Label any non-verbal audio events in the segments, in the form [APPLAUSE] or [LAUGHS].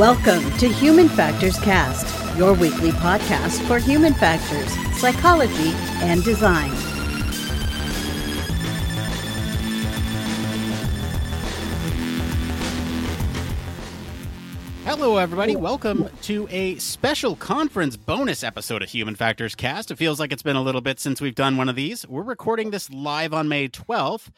Welcome to Human Factors Cast, your weekly podcast for human factors, psychology, and design. Hello, everybody. Welcome to a special conference bonus episode of Human Factors Cast. It feels like it's been a little bit since we've done one of these. We're recording this live on May 12th.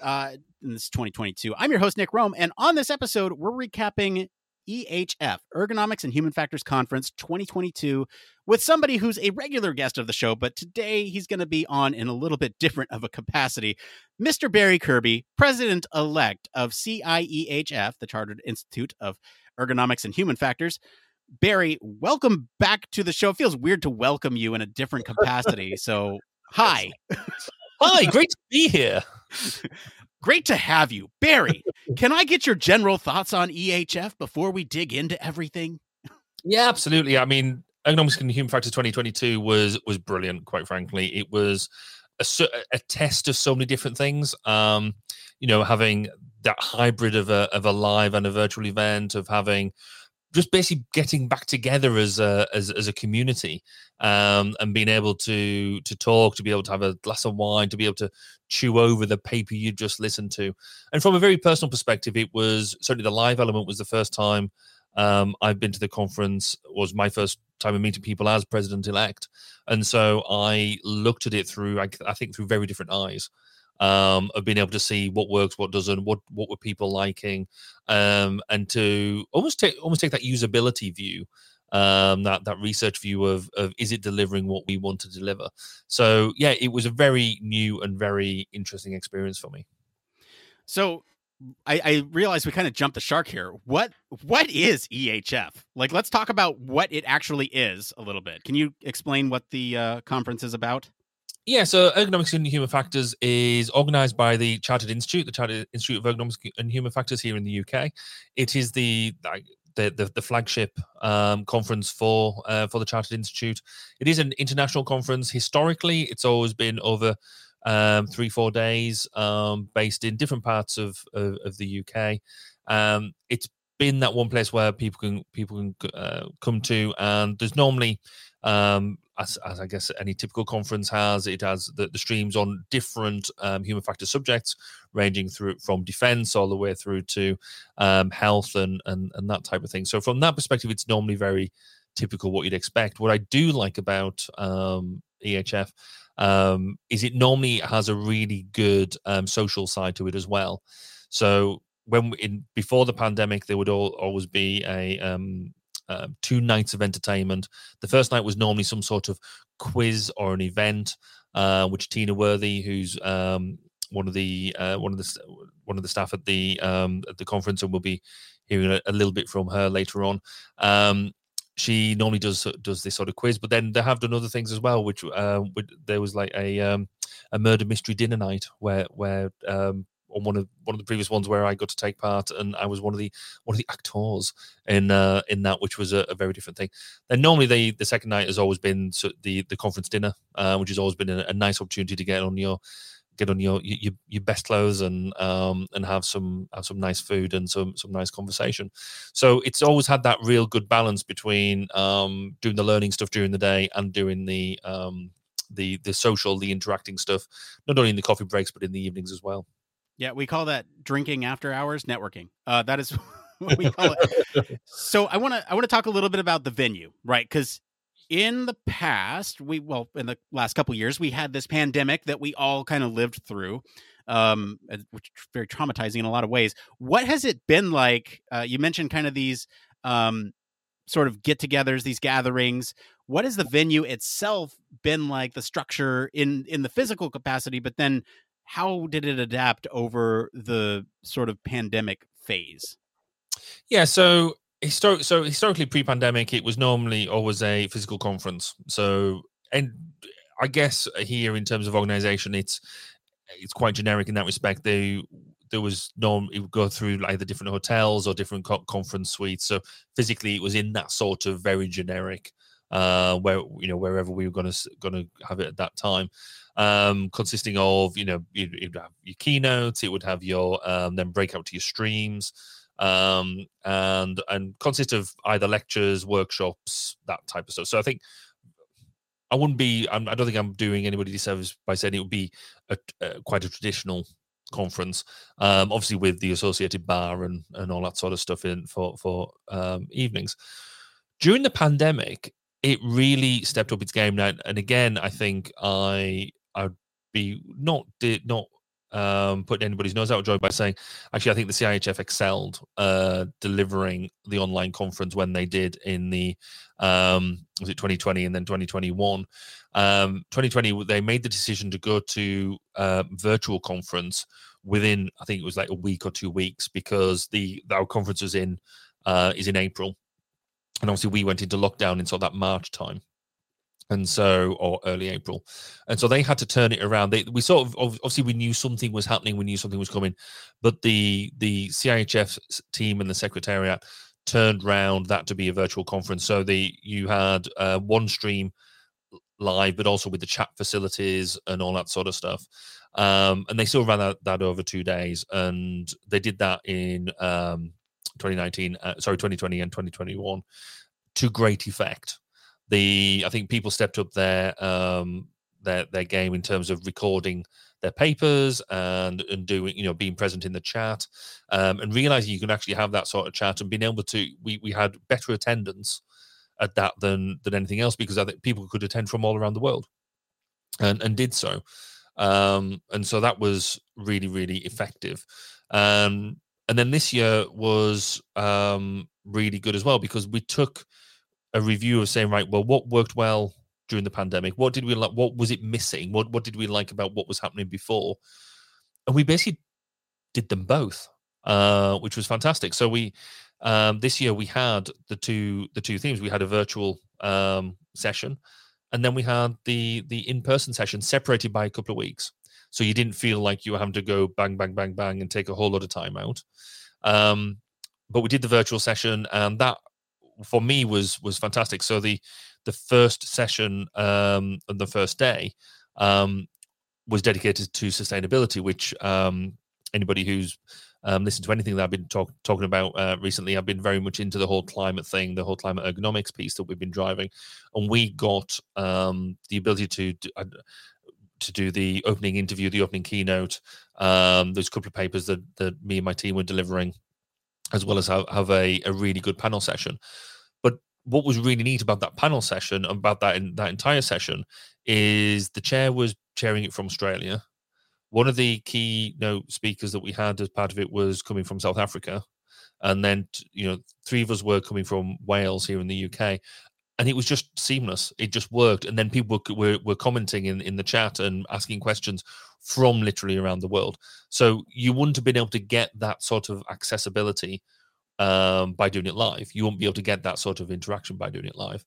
Uh, this is 2022. I'm your host, Nick Roome. And on this episode, we're recapping EHF, Ergonomics and Human Factors Conference 2022, with somebody who's a regular guest of the show, but today he's going to be on in a little bit different of a capacity. Mr. Barry Kirby, president elect of CIEHF, the Chartered Institute of Ergonomics and Human Factors. Barry, welcome back to the show. It feels weird to welcome you in a different capacity. So, [LAUGHS] hi. Hi, great to be here. [LAUGHS] Great to have you. Barry, [LAUGHS] can I get your general thoughts on EHF before we dig into everything? Yeah, absolutely. I mean, Ergonomics and Human Factors 2022 was was brilliant, quite frankly. It was a, a test of so many different things. Um, you know, having that hybrid of a of a live and a virtual event, of having just basically getting back together as a as, as a community um, and being able to to talk to be able to have a glass of wine to be able to chew over the paper you just listened to. And from a very personal perspective it was certainly the live element was the first time um, i've been to the conference was my first time of meeting people as president elect and so i looked at it through I, I think through very different eyes um, of being able to see what works, what doesn't, what what were people liking, um, and to almost take almost take that usability view, um, that that research view of of is it delivering what we want to deliver. So yeah, it was a very new and very interesting experience for me. So I, I realize we kind of jumped the shark here. What what is EHF? Like, let's talk about what it actually is a little bit. Can you explain what the uh, conference is about? Yeah, so Ergonomics and Human Factors is organized by the Chartered Institute, the Chartered Institute of Ergonomics and Human Factors here in the UK. It is the the, the, the flagship um, conference for uh, for the Chartered Institute. It is an international conference. Historically, it's always been over um, three four days, um, based in different parts of of, of the UK. Um, it's been that one place where people can people can uh, come to, and there's normally um, as, as I guess any typical conference has, it has the, the streams on different um, human factor subjects, ranging through from defense all the way through to um, health and, and and that type of thing. So from that perspective, it's normally very typical what you'd expect. What I do like about um, EHF um, is it normally has a really good um, social side to it as well. So when in before the pandemic, there would all, always be a um, um, two nights of entertainment. The first night was normally some sort of quiz or an event, uh, which Tina Worthy, who's um, one of the uh, one of the one of the staff at the um, at the conference, and we'll be hearing a, a little bit from her later on. Um, she normally does does this sort of quiz, but then they have done other things as well. Which uh, there was like a um, a murder mystery dinner night where where um, on one of one of the previous ones where I got to take part, and I was one of the one of the actors in uh, in that, which was a, a very different thing. Then normally the the second night has always been the the conference dinner, uh, which has always been a, a, nice opportunity to get on your get on your your, your best clothes and um and have some have some nice food and some some nice conversation. So it's always had that real good balance between um doing the learning stuff during the day and doing the um the the social the interacting stuff not only in the coffee breaks but in the evenings as well yeah, we call that drinking after hours networking. Uh, that is [LAUGHS] what we call it. [LAUGHS] so I want to I want to talk a little bit about the venue, right? Because in the past, we well, in the last couple years, we had this pandemic that we all kind of lived through, um, which is very traumatizing in a lot of ways. What has it been like? Uh, you mentioned kind of these um, sort of get-togethers, these gatherings. What has the venue itself been like? The structure in in the physical capacity, but then how did it adapt over the sort of pandemic phase? Yeah, so so historically pre-pandemic it was normally always a physical conference. So and I guess here in terms of organization it's it's quite generic in that respect. They there was no it would go through either different hotels or different co- conference suites. So physically it was in that sort of very generic uh where you know wherever we were going to going to have it at that time um, consisting of you know you'd, you'd, have your keynotes, it would have your um, then break out to your streams. um, and and consist of either lectures, workshops, that type of stuff. So I think I wouldn't be. I'm, I do not think I'm doing anybody disservice by saying it would be a, a, quite a traditional conference. Um, obviously, with the associated bar and and all that sort of stuff in for for um, evenings. During the pandemic, it really stepped up its game now. And again, I think I I'd be not did not um, putting anybody's nose out of joy by saying, actually, I think the CIHF excelled uh, delivering the online conference when they did in the um, was it 2020 and then 2021. Um, 2020, they made the decision to go to uh, virtual conference within, I think it was like a week or two weeks because the our conference was in uh, is in April, and obviously we went into lockdown in sort of that March time and so or early April, and so they had to turn it around. They, we sort of obviously we knew something was happening, we knew something was coming, but the the CIHF team and the secretariat turned round that to be a virtual conference. So the you had uh, one stream live, but also with the chat facilities and all that sort of stuff. Um, and they still ran that, that over two days, and they did that in um, 2019, uh, sorry, 2020 and 2021 to great effect the I think people stepped up their um, their their game in terms of recording their papers and and doing you know being present in the chat um, and realizing you can actually have that sort of chat and being able to we we had better attendance at that than than anything else because I think people could attend from all around the world and and did so um, and so that was really really effective um, and then this year was um, really good as well because we took a review of saying, right, well, what worked well during the pandemic? What did we like? What was it missing? What what did we like about what was happening before? And we basically did them both, uh, which was fantastic. So we um, this year we had the two the two themes. We had a virtual um, session, and then we had the the in person session separated by a couple of weeks. So you didn't feel like you were having to go bang bang bang bang and take a whole lot of time out. Um, but we did the virtual session, and that for me was was fantastic. So the the first session um, on the first day um, was dedicated to sustainability, which um, anybody who's um, listened to anything that I've been talk, talking about uh, recently, I've been very much into the whole climate thing, the whole climate ergonomics piece that we've been driving, and we got um, the ability to. to uh, to do the opening interview, the opening keynote. Um, there's a couple of papers that, that me and my team were delivering as well as have, have a, a really good panel session. But what was really neat about that panel session, about that in, that entire session, is the chair was chairing it from Australia. One of the key speakers that we had as part of it was coming from South Africa, and then you know three of us were coming from Wales here in the UK, and it was just seamless. It just worked, and then people were, were, were commenting in in the chat and asking questions from literally around the world. So you wouldn't have been able to get that sort of accessibility um, by doing it live. You wouldn't be able to get that sort of interaction by doing it live.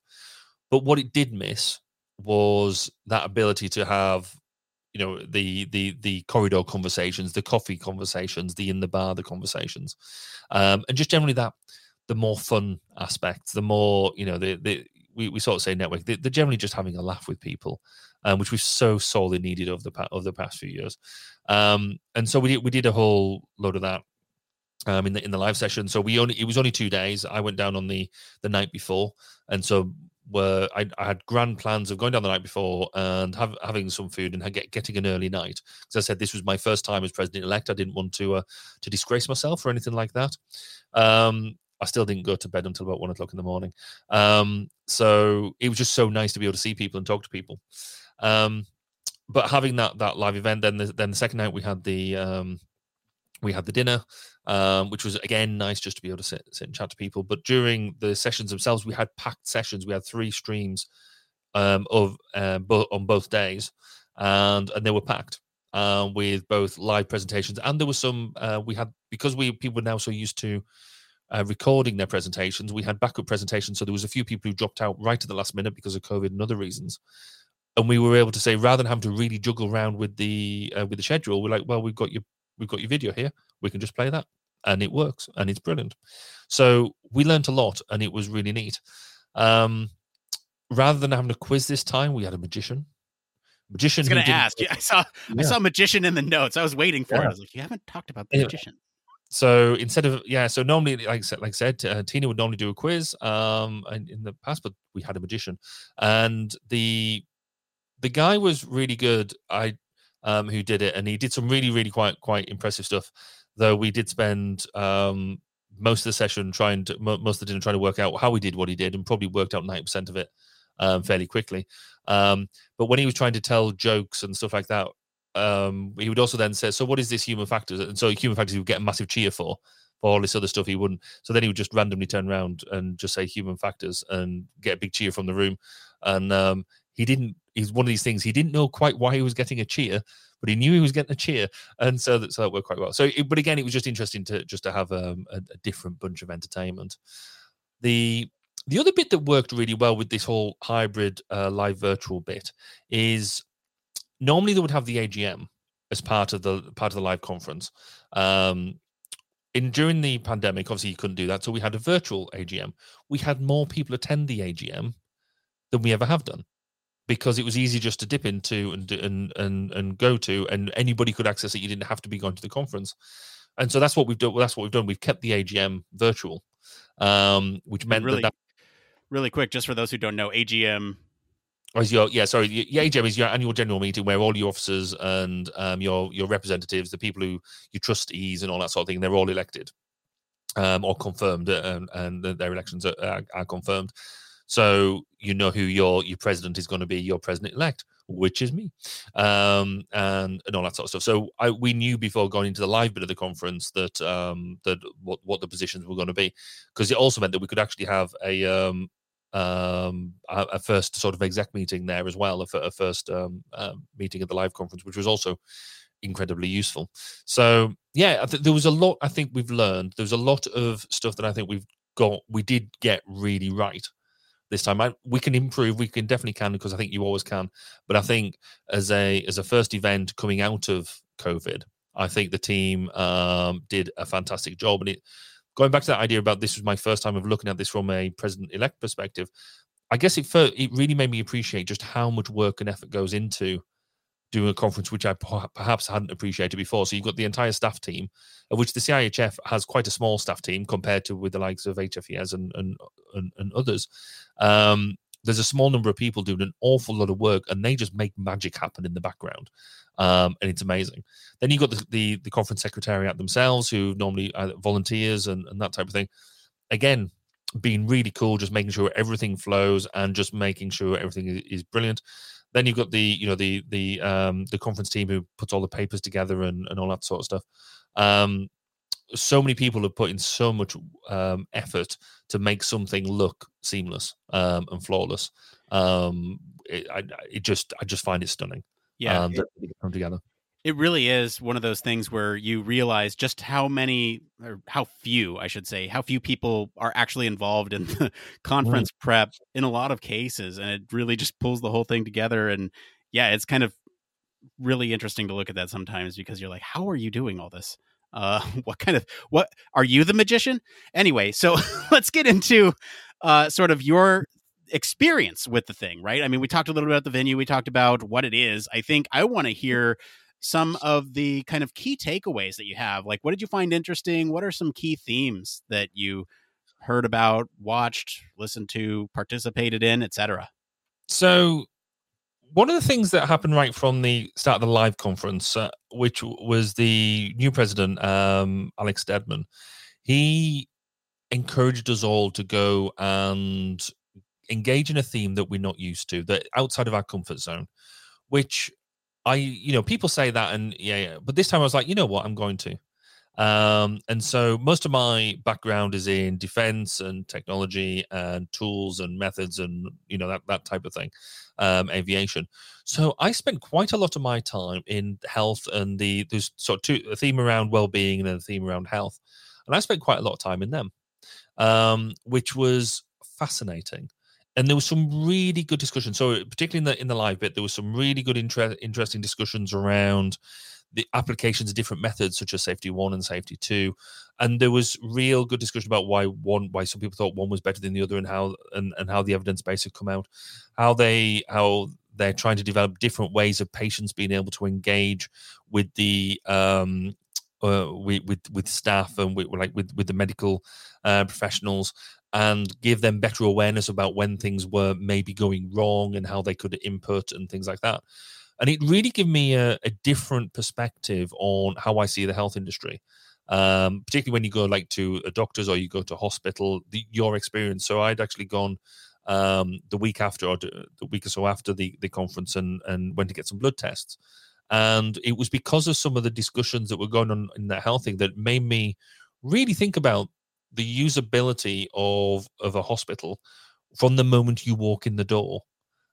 But what it did miss was that ability to have, you know, the the the corridor conversations, the coffee conversations, the in the bar the conversations, um, and just generally that the more fun aspects, the more you know, the the we, we sort of say network. They're generally just having a laugh with people, um, which we've so sorely needed over the over the past few years. Um, and so we did we did a whole load of that um, in the in the live session. So we only it was only two days. I went down on the the night before, and so were I, I had grand plans of going down the night before and have, having some food and get, getting an early night. Because I said this was my first time as president elect. I didn't want to uh, to disgrace myself or anything like that. Um, I still didn't go to bed until about one o'clock in the morning. Um, so it was just so nice to be able to see people and talk to people. Um, but having that that live event, then the, then the second night we had the um, we had the dinner, um, which was again nice just to be able to sit, sit and chat to people. But during the sessions themselves, we had packed sessions. We had three streams um, of uh, on both days, and and they were packed uh, with both live presentations and there was some uh, we had because we people were now so used to uh, recording their presentations. We had backup presentations, so there was a few people who dropped out right at the last minute because of COVID and other reasons. And we were able to say, rather than having to really juggle around with the uh, with the schedule, we're like, well, we've got your we've got your video here. We can just play that, and it works, and it's brilliant. So we learned a lot, and it was really neat. Um, rather than having a quiz this time, we had a magician. Magician. I was going to ask. Yeah, I saw yeah. I saw magician in the notes. I was waiting for yeah. it. I was like, you haven't talked about the magician so instead of yeah, so normally, like I said, like I said, uh, Tina would normally do a quiz um in, in the past, but we had a magician, and the the guy was really good. I um who did it, and he did some really really quite quite impressive stuff. Though we did spend um most of the session trying to most of the dinner trying to work out how he did what he did, and probably worked out ninety percent of it um, fairly quickly. Um, but when he was trying to tell jokes and stuff like that, um, he would also then say, "So what is this human factors?" And so human factors he would get a massive cheer for. For all this other stuff, he wouldn't. So then he would just randomly turn around and just say human factors and get a big cheer from the room. And um, he didn't. He's one of these things. He didn't know quite why he was getting a cheer, but he knew he was getting a cheer, and so that so that worked quite well. So, but again, it was just interesting to just to have um, a, a different bunch of entertainment. The the other bit that worked really well with this whole hybrid uh, live virtual bit is normally they would have the AGM as part of the part of the live conference. Um, in during the pandemic, obviously you couldn't do that, so we had a virtual AGM. We had more people attend the AGM than we ever have done because it was easy just to dip into and and and and go to, and anybody could access it. You didn't have to be going to the conference, and so that's what we've done. That's what we've done. We've kept the AGM virtual, um, which meant really, that, that really quick, just for those who don't know, AGM or is your yeah sorry the AGM is your annual general meeting where all your officers and um, your your representatives, the people who your trustees and all that sort of thing, they're all elected um, or confirmed, uh, and, and their elections are, are, are, confirmed. So you know who your your president is going to be, your president elect, which is me, um, and and all that sort of stuff. So I, we knew before going into the live bit of the conference that um, that what what the positions were going to be, because it also meant that we could actually have a um, um, a, first sort of exec meeting there as well, a, a first um, uh, meeting at the live conference, which was also incredibly useful. So yeah, th- there was a lot I think we've learned. There's a lot of stuff that I think we've got, we did get really right this time. I, we can improve. We can definitely can because I think you always can. But I think as a as a first event coming out of COVID, I think the team um, did a fantastic job, and it going back to that idea about this was my first time of looking at this from a president elect perspective. I guess it it really made me appreciate just how much work and effort goes into doing a conference, which I perhaps hadn't appreciated before. So you've got the entire staff team, of which the CIHF has quite a small staff team compared to with the likes of HFES and and, and, and others. Um, there's a small number of people doing an awful lot of work, and they just make magic happen in the background um, and it's amazing. Then you've got the, the, the conference secretariat themselves, who normally are volunteers and, and that type of thing. Again, being really cool, just making sure everything flows and just making sure everything is, is brilliant. Then you've got the you know the the um, the conference team who puts all the papers together and, and all that sort of stuff. Um, so many people have put in so much um, effort to make something look seamless um, and flawless. Um, it, I, it just I just find it stunning yeah, um, that come together. It really is one of those things where you realize just how many, or how few, I should say, how few people are actually involved in [LAUGHS] the conference mm. prep in a lot of cases, and it really just pulls the whole thing together. And yeah, it's kind of really interesting to look at that sometimes because you're like, how are you doing all this? Uh, [LAUGHS] what kind of what are you the magician? Anyway, so [LAUGHS] let's get into uh, sort of your experience with the thing, right? I mean, we talked a little bit about the venue, we talked about what it is. I think I want to hear some of the kind of key takeaways that you have. Like, what did you find interesting? What are some key themes that you heard about, watched, listened to, participated in, etc.? So, one of the things that happened right from the start of the live conference, uh, which was the new president, um, Alex Stedman, he encouraged us all to go and engage in a theme that we're not used to, that outside of our comfort zone, which I, you know, people say that and yeah, yeah, but this time I was like, you know what, I'm going to. Um, and so most of my background is in defense and technology and tools and methods and you know that that type of thing, um, aviation. So I spent quite a lot of my time in health and the there's sort of two, a theme around well-being and a theme around health, and I spent quite a lot of time in them, um, which was fascinating and there was some really good discussion. So particularly in the in the live bit, there was some really good inter- interesting discussions around the applications of different methods such as safety one and safety two and there was real good discussion about why one why some people thought one was better than the other and how and, and how the evidence base had come out how they how they're trying to develop different ways of patients being able to engage with the um uh, with, with with staff and with like with with the medical uh, professionals and give them better awareness about when things were maybe going wrong and how they could input and things like that. And it really gave me a, a different perspective on how I see the health industry, um, particularly when you go like to a doctor's or you go to hospital, the, your experience. So I'd actually gone um, the week after or the week or so after the, the conference and, and went to get some blood tests. And it was because of some of the discussions that were going on in that health thing that made me really think about the usability of of a hospital from the moment you walk in the door.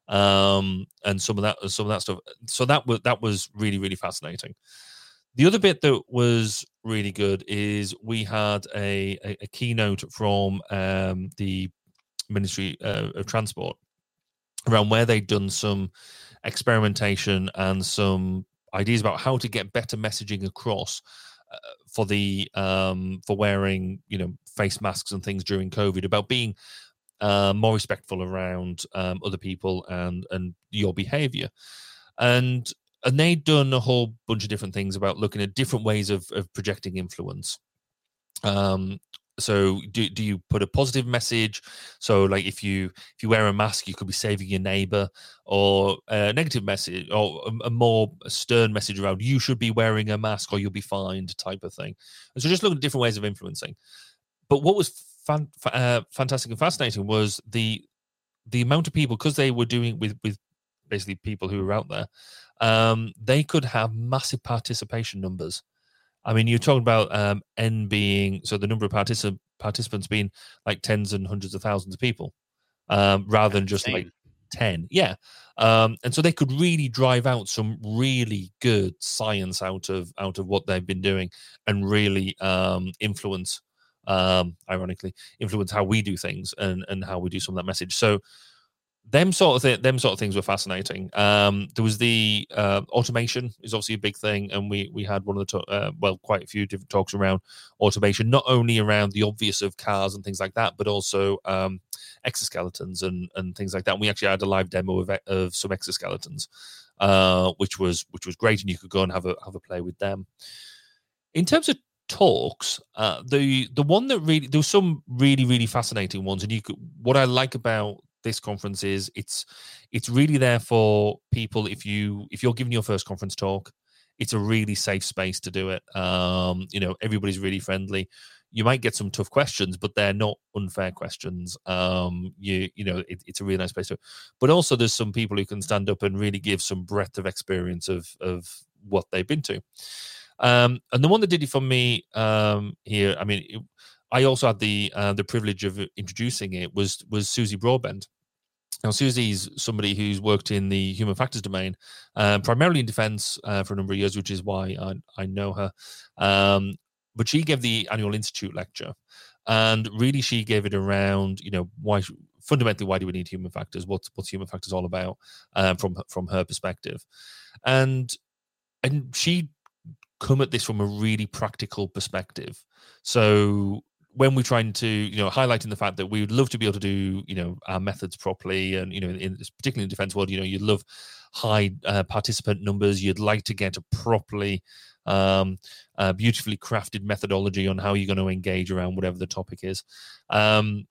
Um and some of that some of that stuff so that was that was really really fascinating. The other bit that was really good is we had a a, a keynote from um the ministry uh, of transport around where they'd done some experimentation and some ideas about how to get better messaging across uh, for the um, for wearing you know face masks and things during COVID about being uh, more respectful around um, other people and and your behavior. And and they'd done a whole bunch of different things about looking at different ways of, of projecting influence. Um so do, do you put a positive message? So like if you if you wear a mask you could be saving your neighbor or a negative message or a, a, more stern message around you should be wearing a mask or you'll be fined type of thing. And so just look at different ways of influencing but what was fan, uh, fantastic and fascinating was the the amount of people because they were doing with with basically people who were out there um they could have massive participation numbers. I mean, you're talking about um, N being so the number of particip- participants being like tens and hundreds of thousands of people, um, rather than just like ten. Yeah, um, and so they could really drive out some really good science out of out of what they've been doing, and really um, influence, um, ironically, influence how we do things and and how we do some of that message. So them sort of th- them sort of things were fascinating. Um, there was the uh, automation is obviously a big thing, and we we had one of the to- uh, well quite a few different talks around automation, not only around the obvious of cars and things like that, but also um, exoskeletons and and things like that. And we actually had a live demo of, of some exoskeletons, uh, which was which was great, and you could go and have a have a play with them. In terms of talks, uh, the the one that really there some really really fascinating ones, and you could what I like about this conference is it's it's really there for people if you if you're giving your first conference talk it's a really safe space to do it. Um you know everybody's really friendly. You might get some tough questions but they're not unfair questions. Um you you know it, it's a really nice place to but also there's some people who can stand up and really give some breadth of experience of of what they've been to um and the one that did it for me um here i mean it, I also had the uh, the privilege of introducing it was was Susie Broadbent. Now, Susie's somebody who's worked in the human factors domain, uh, primarily in defense uh, for a number of years, which is why I, I know her. Um, but she gave the annual institute lecture, and really she gave it around, you know, why fundamentally why do we need human factors? What's what's human factors all about um, from from her perspective, and and she come at this from a really practical perspective. So when we're trying to you know highlighting the fact that we would love to be able to do you know our methods properly and you know in particularly in the defense world you know you'd love high uh, participant numbers. You'd like to get a properly um, uh, beautifully crafted methodology on how you're going to engage around whatever the topic is. Um,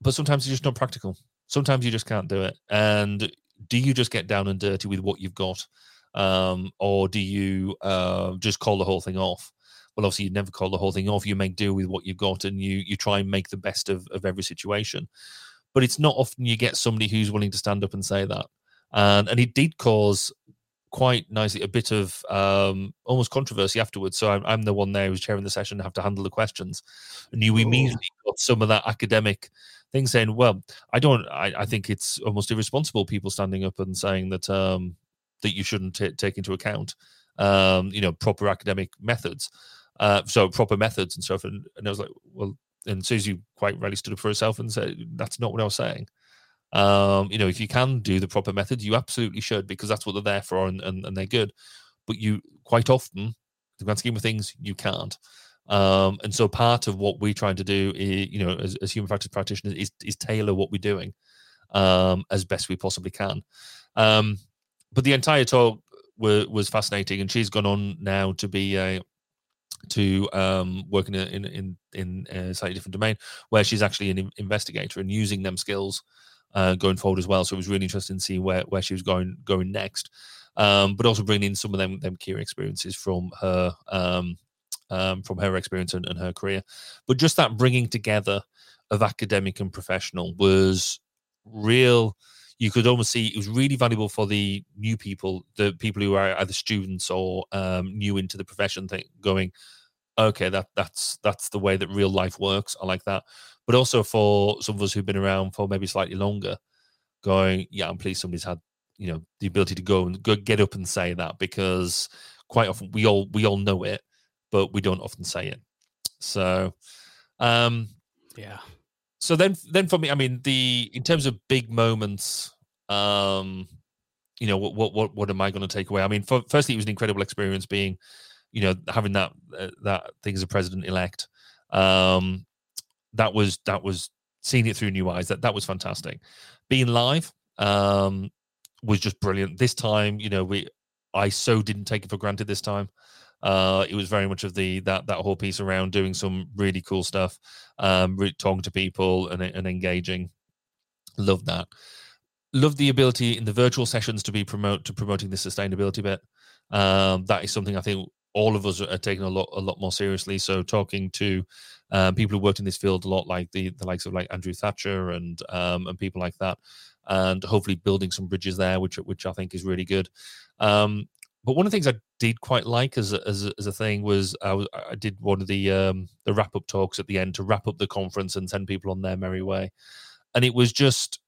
but sometimes it's just not practical. Sometimes you just can't do it. And do you just get down and dirty with what you've got um, or do you uh, just call the whole thing off well, obviously you never call the whole thing off. You make do with what you've got, and you you try and make the best of of every situation. But it's not often you get somebody who's willing to stand up and say that, and and it did cause quite nicely a bit of um, almost controversy afterwards. So I'm, I'm the one there who's chairing the session, have to handle the questions, and you immediately got some of that academic thing saying, "Well, I don't. I, I think it's almost irresponsible people standing up and saying that um, that you shouldn't t- take into account, um, you know, proper academic methods." uh, so proper methods and stuff. And, and I was like, well, and Susie quite rightly stood up for herself and said, that's not what I was saying. Um, you know, if you can do the proper methods, you absolutely should because that's what they're there for and, and, and they're good. But you quite often, the grand scheme of things, you can't. Um, and so part of what we're trying to do, is, you know, as, as human factors practitioners, is, is tailor what we're doing um, as best we possibly can. Um, but the entire talk was, was fascinating, and she's gone on now to be a to um, work in a, in in in a slightly different domain, where she's actually an investigator and using them skills uh, going forward as well. So it was really interesting to see where where she was going going next, um, but also bringing in some of them them key experiences from her um, um, from her experience and, and her career. But just that bringing together of academic and professional was real you could almost see it was really valuable for the new people, the people who are either students or um, new into the profession, thing, going, okay, that that's that's the way that real life works. I like that, but also for some of us who've been around for maybe slightly longer, going, yeah, I'm pleased somebody's had you know the ability to go and go get up and say that because quite often we all we all know it, but we don't often say it. So, um, yeah, so then then for me i mean the in terms of big moments um you know what what what, what am i going to take away? I mean for, firstly it was an incredible experience being you know having that uh, that thing as a president elect um that was that was seeing it through new eyes that that was fantastic. Being live um was just brilliant. This time you know we i so didn't take it for granted this time uh, it was very much of the that that whole piece around doing some really cool stuff, um, talking to people and, and engaging. Love that. Love the ability in the virtual sessions to be promote to promoting the sustainability bit. Um, that is something I think all of us are taking a lot a lot more seriously. So talking to um, people who worked in this field a lot, like the the likes of like Andrew Thatcher and um, and people like that, and hopefully building some bridges there, which which I think is really good. Um, but one of the things I did quite like as a, as a, as a thing was I, was I did one of the um, the wrap up talks at the end to wrap up the conference and send people on their merry way, and it was just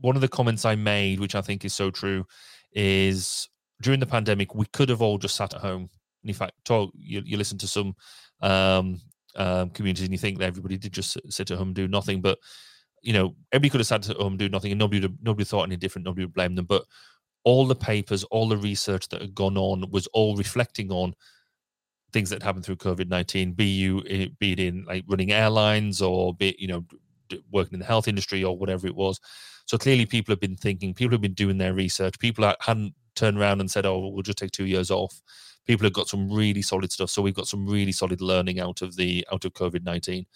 one of the comments I made, which I think is so true, is during the pandemic we could have all just sat at home. And in fact, talk you, you listen to some um, um, communities and you think that everybody did just sit at home do nothing, but you know everybody could have sat at home do nothing, and nobody would, nobody thought any different. Nobody would blame them, but all the papers, all the research that had gone on was all reflecting on things that happened through COVID nineteen. Be you eh, be it in like running airlines or be you know working in the health industry or whatever it was. So clearly, people have been thinking. People have been doing their research. People hadn't turned around and said, "Oh, we'll just take two years off." People have got some really solid stuff. So we've got some really solid learning out of the out of COVID nineteen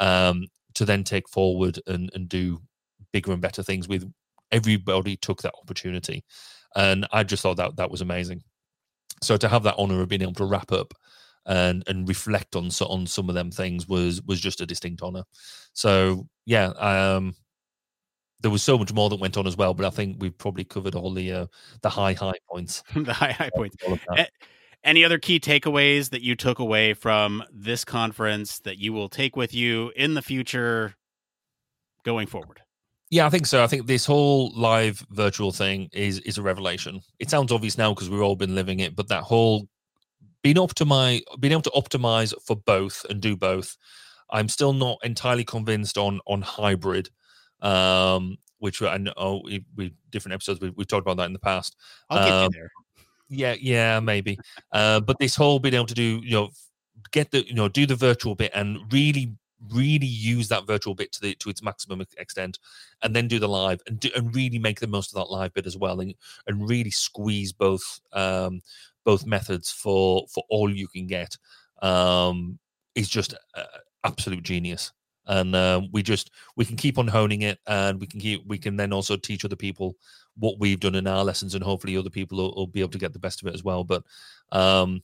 um, to then take forward and and do bigger and better things with. Everybody took that opportunity and I just thought that that was amazing. So to have that honor of being able to wrap up and and reflect on so on some of them things was was just a distinct honor. So yeah, um, there was so much more that went on as well, but I think we've probably covered all the uh, the high high points. [LAUGHS] the high high points. Any other key takeaways that you took away from this conference that you will take with you in the future going forward? Yeah, I think so. I think this whole live virtual thing is is a revelation. It sounds obvious now because we've all been living it, but that whole being optimize, being able to optimize for both and do both, I'm still not entirely convinced on on hybrid. Um, which I know we, we different episodes we, have talked about that in the past. I'll get um, there. Yeah, yeah, maybe. Uh, but this whole being able to do, you know, get the, you know, do the virtual bit and really really use that virtual bit to the to its maximum extent and then do the live and do, and really make the most of that live bit as well and and really squeeze both um both methods for for all you can get um is just uh, absolute genius. And uh, we just we can keep on honing it and we can keep we can then also teach other people what we've done in our lessons and hopefully other people will, will be able to get the best of it as well. But um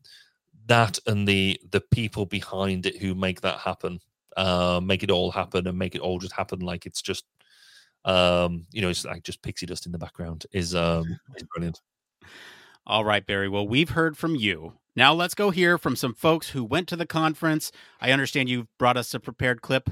that and the the people behind it who make that happen uh, make it all happen and make it all just happen like it's just um, you know, it's like just pixie dust in the background is um is [LAUGHS] brilliant. All right, Barry. Well, we've heard from you. Now let's go hear from some folks who went to the conference. I understand you've brought us a prepared clip.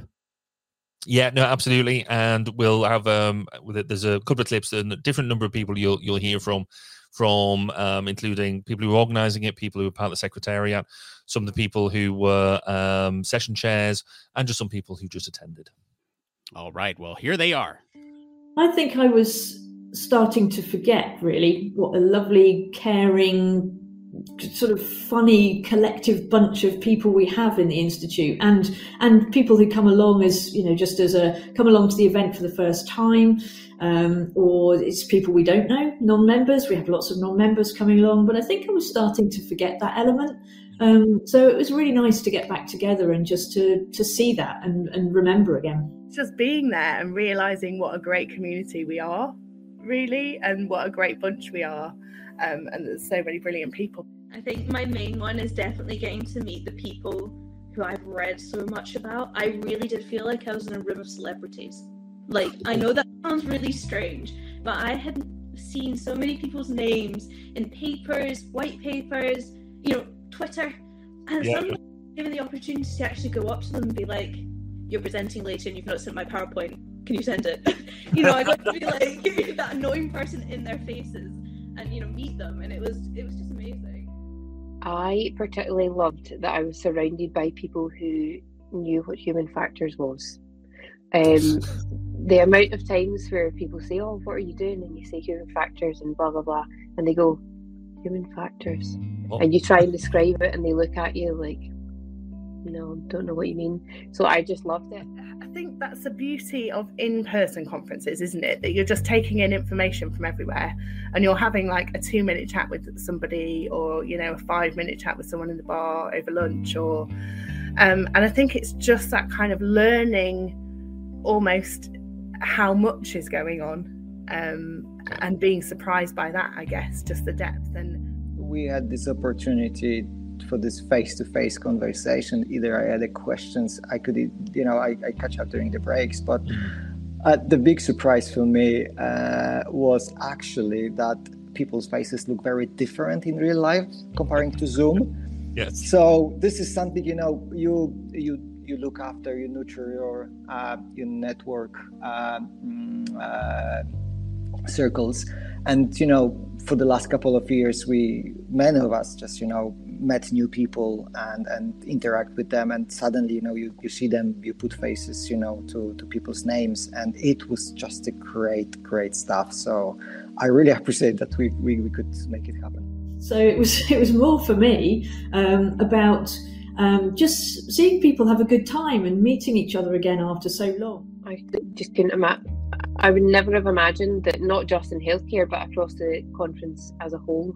Yeah, no, absolutely, and we'll have um. There's a couple of clips and a different number of people you'll you'll hear from from um, including people who were organizing it, people who are part of the secretariat, some of the people who were um, session chairs, and just some people who just attended. All right. Well, here they are. I think I was starting to forget really what a lovely, caring, sort of funny collective bunch of people we have in the institute and and people who come along as you know just as a come along to the event for the first time um, or it's people we don't know non-members. We have lots of non-members coming along but i think i was starting to forget that element. Um, so it was really nice to get back together and just to to see that and, and remember again. Just being there and realizing what a great community we are really and what a great bunch we are um, and there's so many brilliant people. I think my main one is definitely getting to meet the people who I've read so much about. I really did feel like I was in a room of celebrities. Like, I know that sounds really strange, but I had seen so many people's names in papers, white papers, you know, Twitter, and yeah. suddenly given the opportunity to actually go up to them and be like, "You're presenting later, and you've not sent my PowerPoint. Can you send it?" [LAUGHS] you know, I got to be like [LAUGHS] that annoying person in their faces and you know meet them and it was it was just amazing. I particularly loved that i was surrounded by people who knew what human factors was. Um, [LAUGHS] the amount of times where people say oh what are you doing? and you say human factors and blah blah blah and they go human factors. Oh. and you try and describe it and they look at you like no don't know what you mean so i just loved it I think that's the beauty of in-person conferences, isn't it? That you're just taking in information from everywhere, and you're having like a two-minute chat with somebody, or you know, a five-minute chat with someone in the bar over lunch, or um, and I think it's just that kind of learning, almost how much is going on, um, and being surprised by that. I guess just the depth and. We had this opportunity for this face-to-face conversation. Either i had questions i could you know i, I catch up during the breaks but mm-hmm. uh, the big surprise for me uh, was actually that people's faces look very different in real life comparing to zoom. Yes. So this is something you know you you you look after you nurture your uh, your network uh, mm, uh, circles. And you know for the last couple of years we many of us just you know met new people and and interact with them and suddenly you know you, you see them you put faces you know to to people's names and it was just a great great stuff. So i really [LAUGHS] appreciate that we we, we could make it happen. So it was [LAUGHS] it was more for me um, about um, just seeing people have a good time and meeting each other again after so long. I just couldn't imagine I would never have imagined that not just in healthcare but across the conference as a whole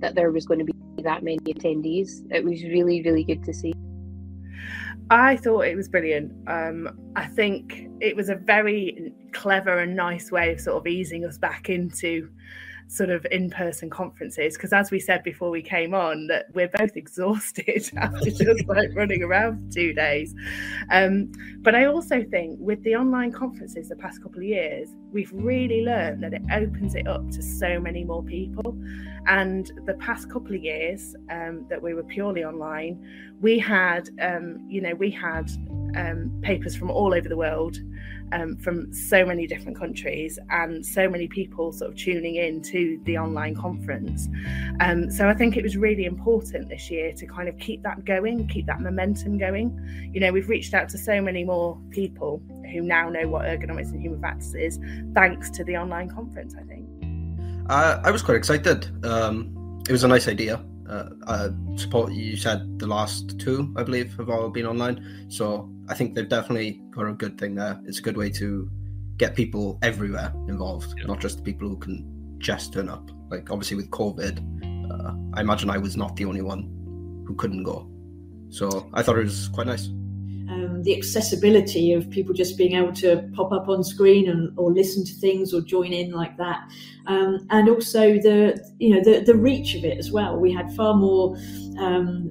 that there was going to be that many attendees. It was really, really good to see. I thought it was brilliant. Um, I think it was a very clever and nice way of sort of easing us back into sort of in-person conferences because as we said before we came on that we're both exhausted [LAUGHS] after [LAUGHS] just like running around for two days. Um, but i also think with the online conferences the past couple of years we've really learned that it opens it up to so many more people. And the past couple of years um, that we were purely online we had um, you know we had um, papers from all over the world um, from so many different countries and so many people sort of tuning in to the online conference. Um, so I think it was really important this year to kind of keep that going, keep that momentum going. You know, we've reached out to so many more people who now know what ergonomics and human factors is, thanks to the online conference, I think. Uh, I was quite excited. Um, it was a nice idea. Uh, uh, support you said the last two, I believe, have all been online. So I think they've definitely got a good thing there. It's a good way to get people everywhere involved, yeah. not just the people who can just turn up. Like obviously with COVID, uh, I imagine I was not the only one who couldn't go. So I thought it was quite nice. Um, the accessibility of people just being able to pop up on screen and or listen to things or join in like that, um, and also the you know the the reach of it as well. We had far more um,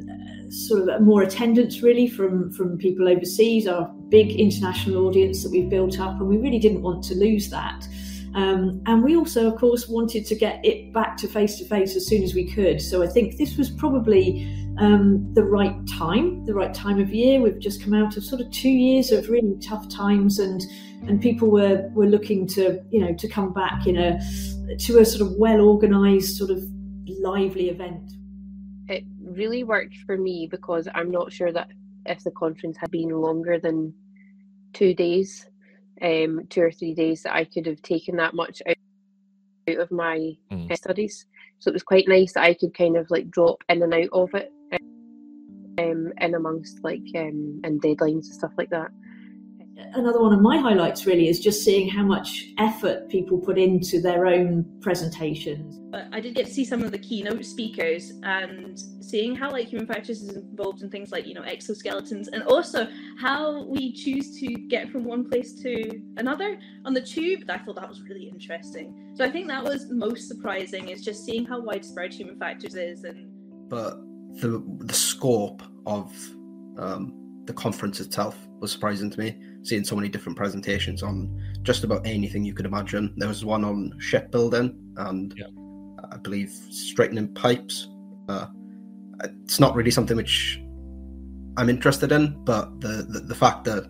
sort of more attendance really from from people overseas, our big international audience that we've built up, and we really didn't want to lose that. Um, and we also, of course, wanted to get it back to face to face as soon as we could. So I think this was probably um, the right time, the right time of year. We've just come out of sort of two years of really tough times, and and people were were looking to you know to come back in a to a sort of well organised, sort of lively event it really worked for me because I'm not sure that if the conference had been longer than two days, um, two or three days, that I could have taken that much out, out of my mm. studies. So it was quite nice that I could kind of like drop in and out of it, um, in amongst like um, and deadlines and stuff like that another one of my highlights really is just seeing how much effort people put into their own presentations. I did get to see some of the keynote speakers and seeing how like human factors is involved in things like you know exoskeletons and also how we choose to get from one place to another on the tube. I thought that was really interesting. So I think that was most surprising is just seeing how widespread human factors is and. But the the scope of um, the conference itself was surprising to me seeing so many different presentations on just about anything you could imagine. There was one on shipbuilding and yeah. I believe straightening pipes. Uh, it's not really something which I'm interested in, but the, the, the fact that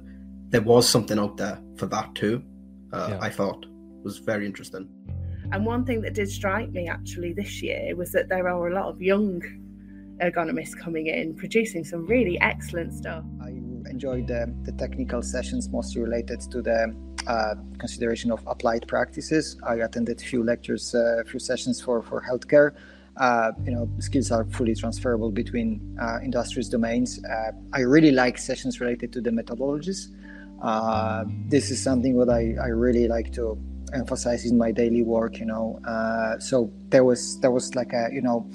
there was something out there for that too, uh, yeah. I thought was very interesting. And one thing that did strike me actually this year was that there are a lot of young ergonomists coming in, producing some really excellent stuff. I enjoyed the, the technical sessions mostly related to the uh, consideration of applied practices. I attended a few lectures, a uh, few sessions for, for healthcare. Uh, you know, skills are fully transferable between uh, industries domains. Uh, I really like sessions related to the methodologies. Uh, this is something that I, I really like to emphasize in my daily work. You know, so there was there was like a you know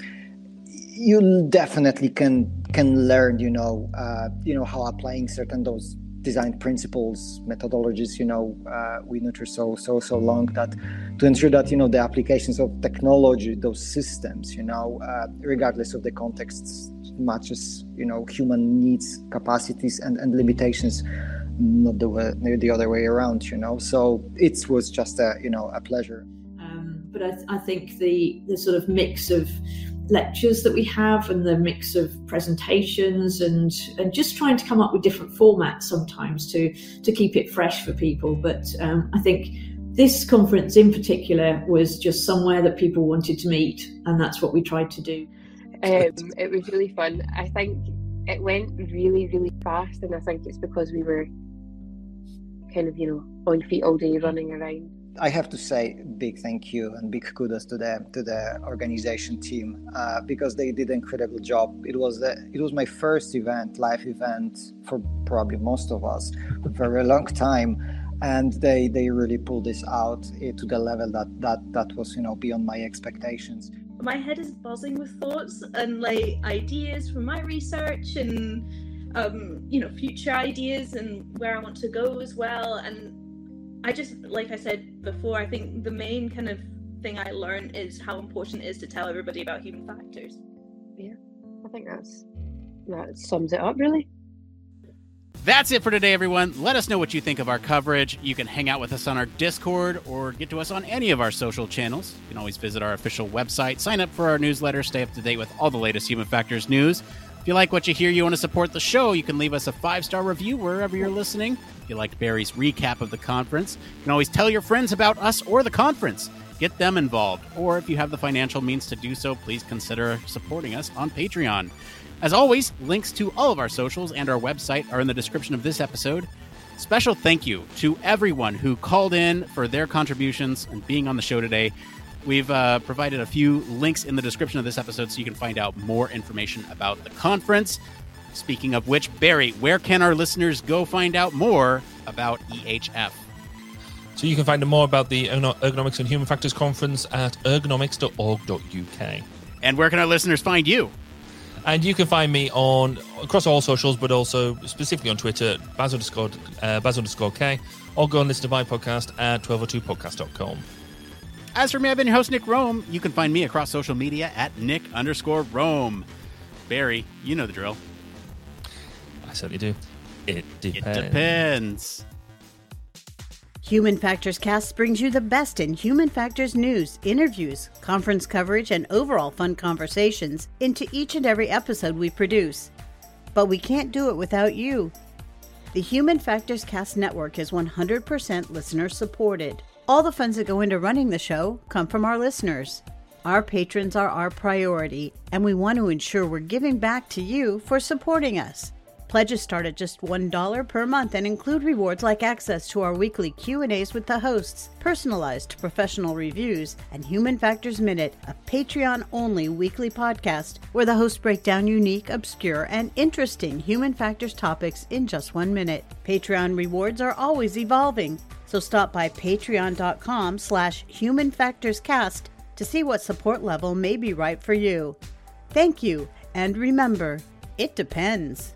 you definitely can can learn you know uh, you know how applying certain those design principles methodologies you know uh, we nurture so so so long that to ensure that you know the applications of technology those systems you know uh, regardless of the contexts matches you know human needs capacities and, and limitations not the way the other way around you know. So it was just a you know a pleasure. Um, but I, I think the the sort of mix of lectures that we have and the mix of presentations and and just trying to come up with different formats sometimes to to keep it fresh for people. But um, i think this conference in particular was just somewhere that people wanted to meet and that's what we tried to do. Um, it was really fun. I think it went really really fast and i think it's because we were kind of you know on feet all day running around I have to say big thank you and big kudos to the to the organization team uh, because they did an incredible job. It was the, it was my first event, live event for probably most of us for a long time, and they they really pulled this out to the level that that that was you know beyond my expectations. My head is buzzing with thoughts and like ideas from my research and um, you know future ideas and where I want to go as well and I just, like I said before, I think the main kind of thing I learned is how important it is to tell everybody about human factors. Yeah, I think that's that sums it up really. That's it for today, everyone. Let us know what you think of our coverage. You can hang out with us on our Discord or get to us on any of our social channels. You can always visit our official website, sign up for our newsletter, stay up to date with all the latest Human Factors news. If you like what you hear, you want to support the show, you can leave us a five star review wherever you're listening. If you liked Barry's recap of the conference, you can always tell your friends about us or the conference. Get them involved. Or if you have the financial means to do so, please consider supporting us on Patreon. As always, links to all of our socials and our website are in the description of this episode. Special thank you to everyone who called in for their contributions and being on the show today. We've uh, provided a few links in the description of this episode so you can find out more information about the conference. Speaking of which, Barry, where can our listeners go find out more about EHF? So you can find out more about the Ergonomics and Human Factors Conference at ergonomics.org.uk. And where can our listeners find you? And you can find me on across all socials, but also specifically on Twitter, Baz underscore, uh, Baz underscore K, or go and listen to my podcast at 1202podcast.com. As for me, I've been your host, Nick Roome. You can find me across social media at Nick underscore Roome. Barry, you know the drill. I certainly do. It depends. It depends. Human Factors Cast brings you the best in human factors news, interviews, conference coverage, and overall fun conversations into each and every episode we produce. But we can't do it without you. The Human Factors Cast Network is 100% listener supported. All the funds that go into running the show come from our listeners. Our patrons are our priority, and we want to ensure we're giving back to you for supporting us. Pledges start at just $1 per month and include rewards like access to our weekly Q&As with the hosts, personalized professional reviews, and Human Factors Minute, a Patreon-only weekly podcast where the hosts break down unique, obscure, and interesting human factors topics in just 1 minute. Patreon rewards are always evolving, so stop by patreon.com slash humanfactorscast to see what support level may be right for you. Thank you, and remember, it depends.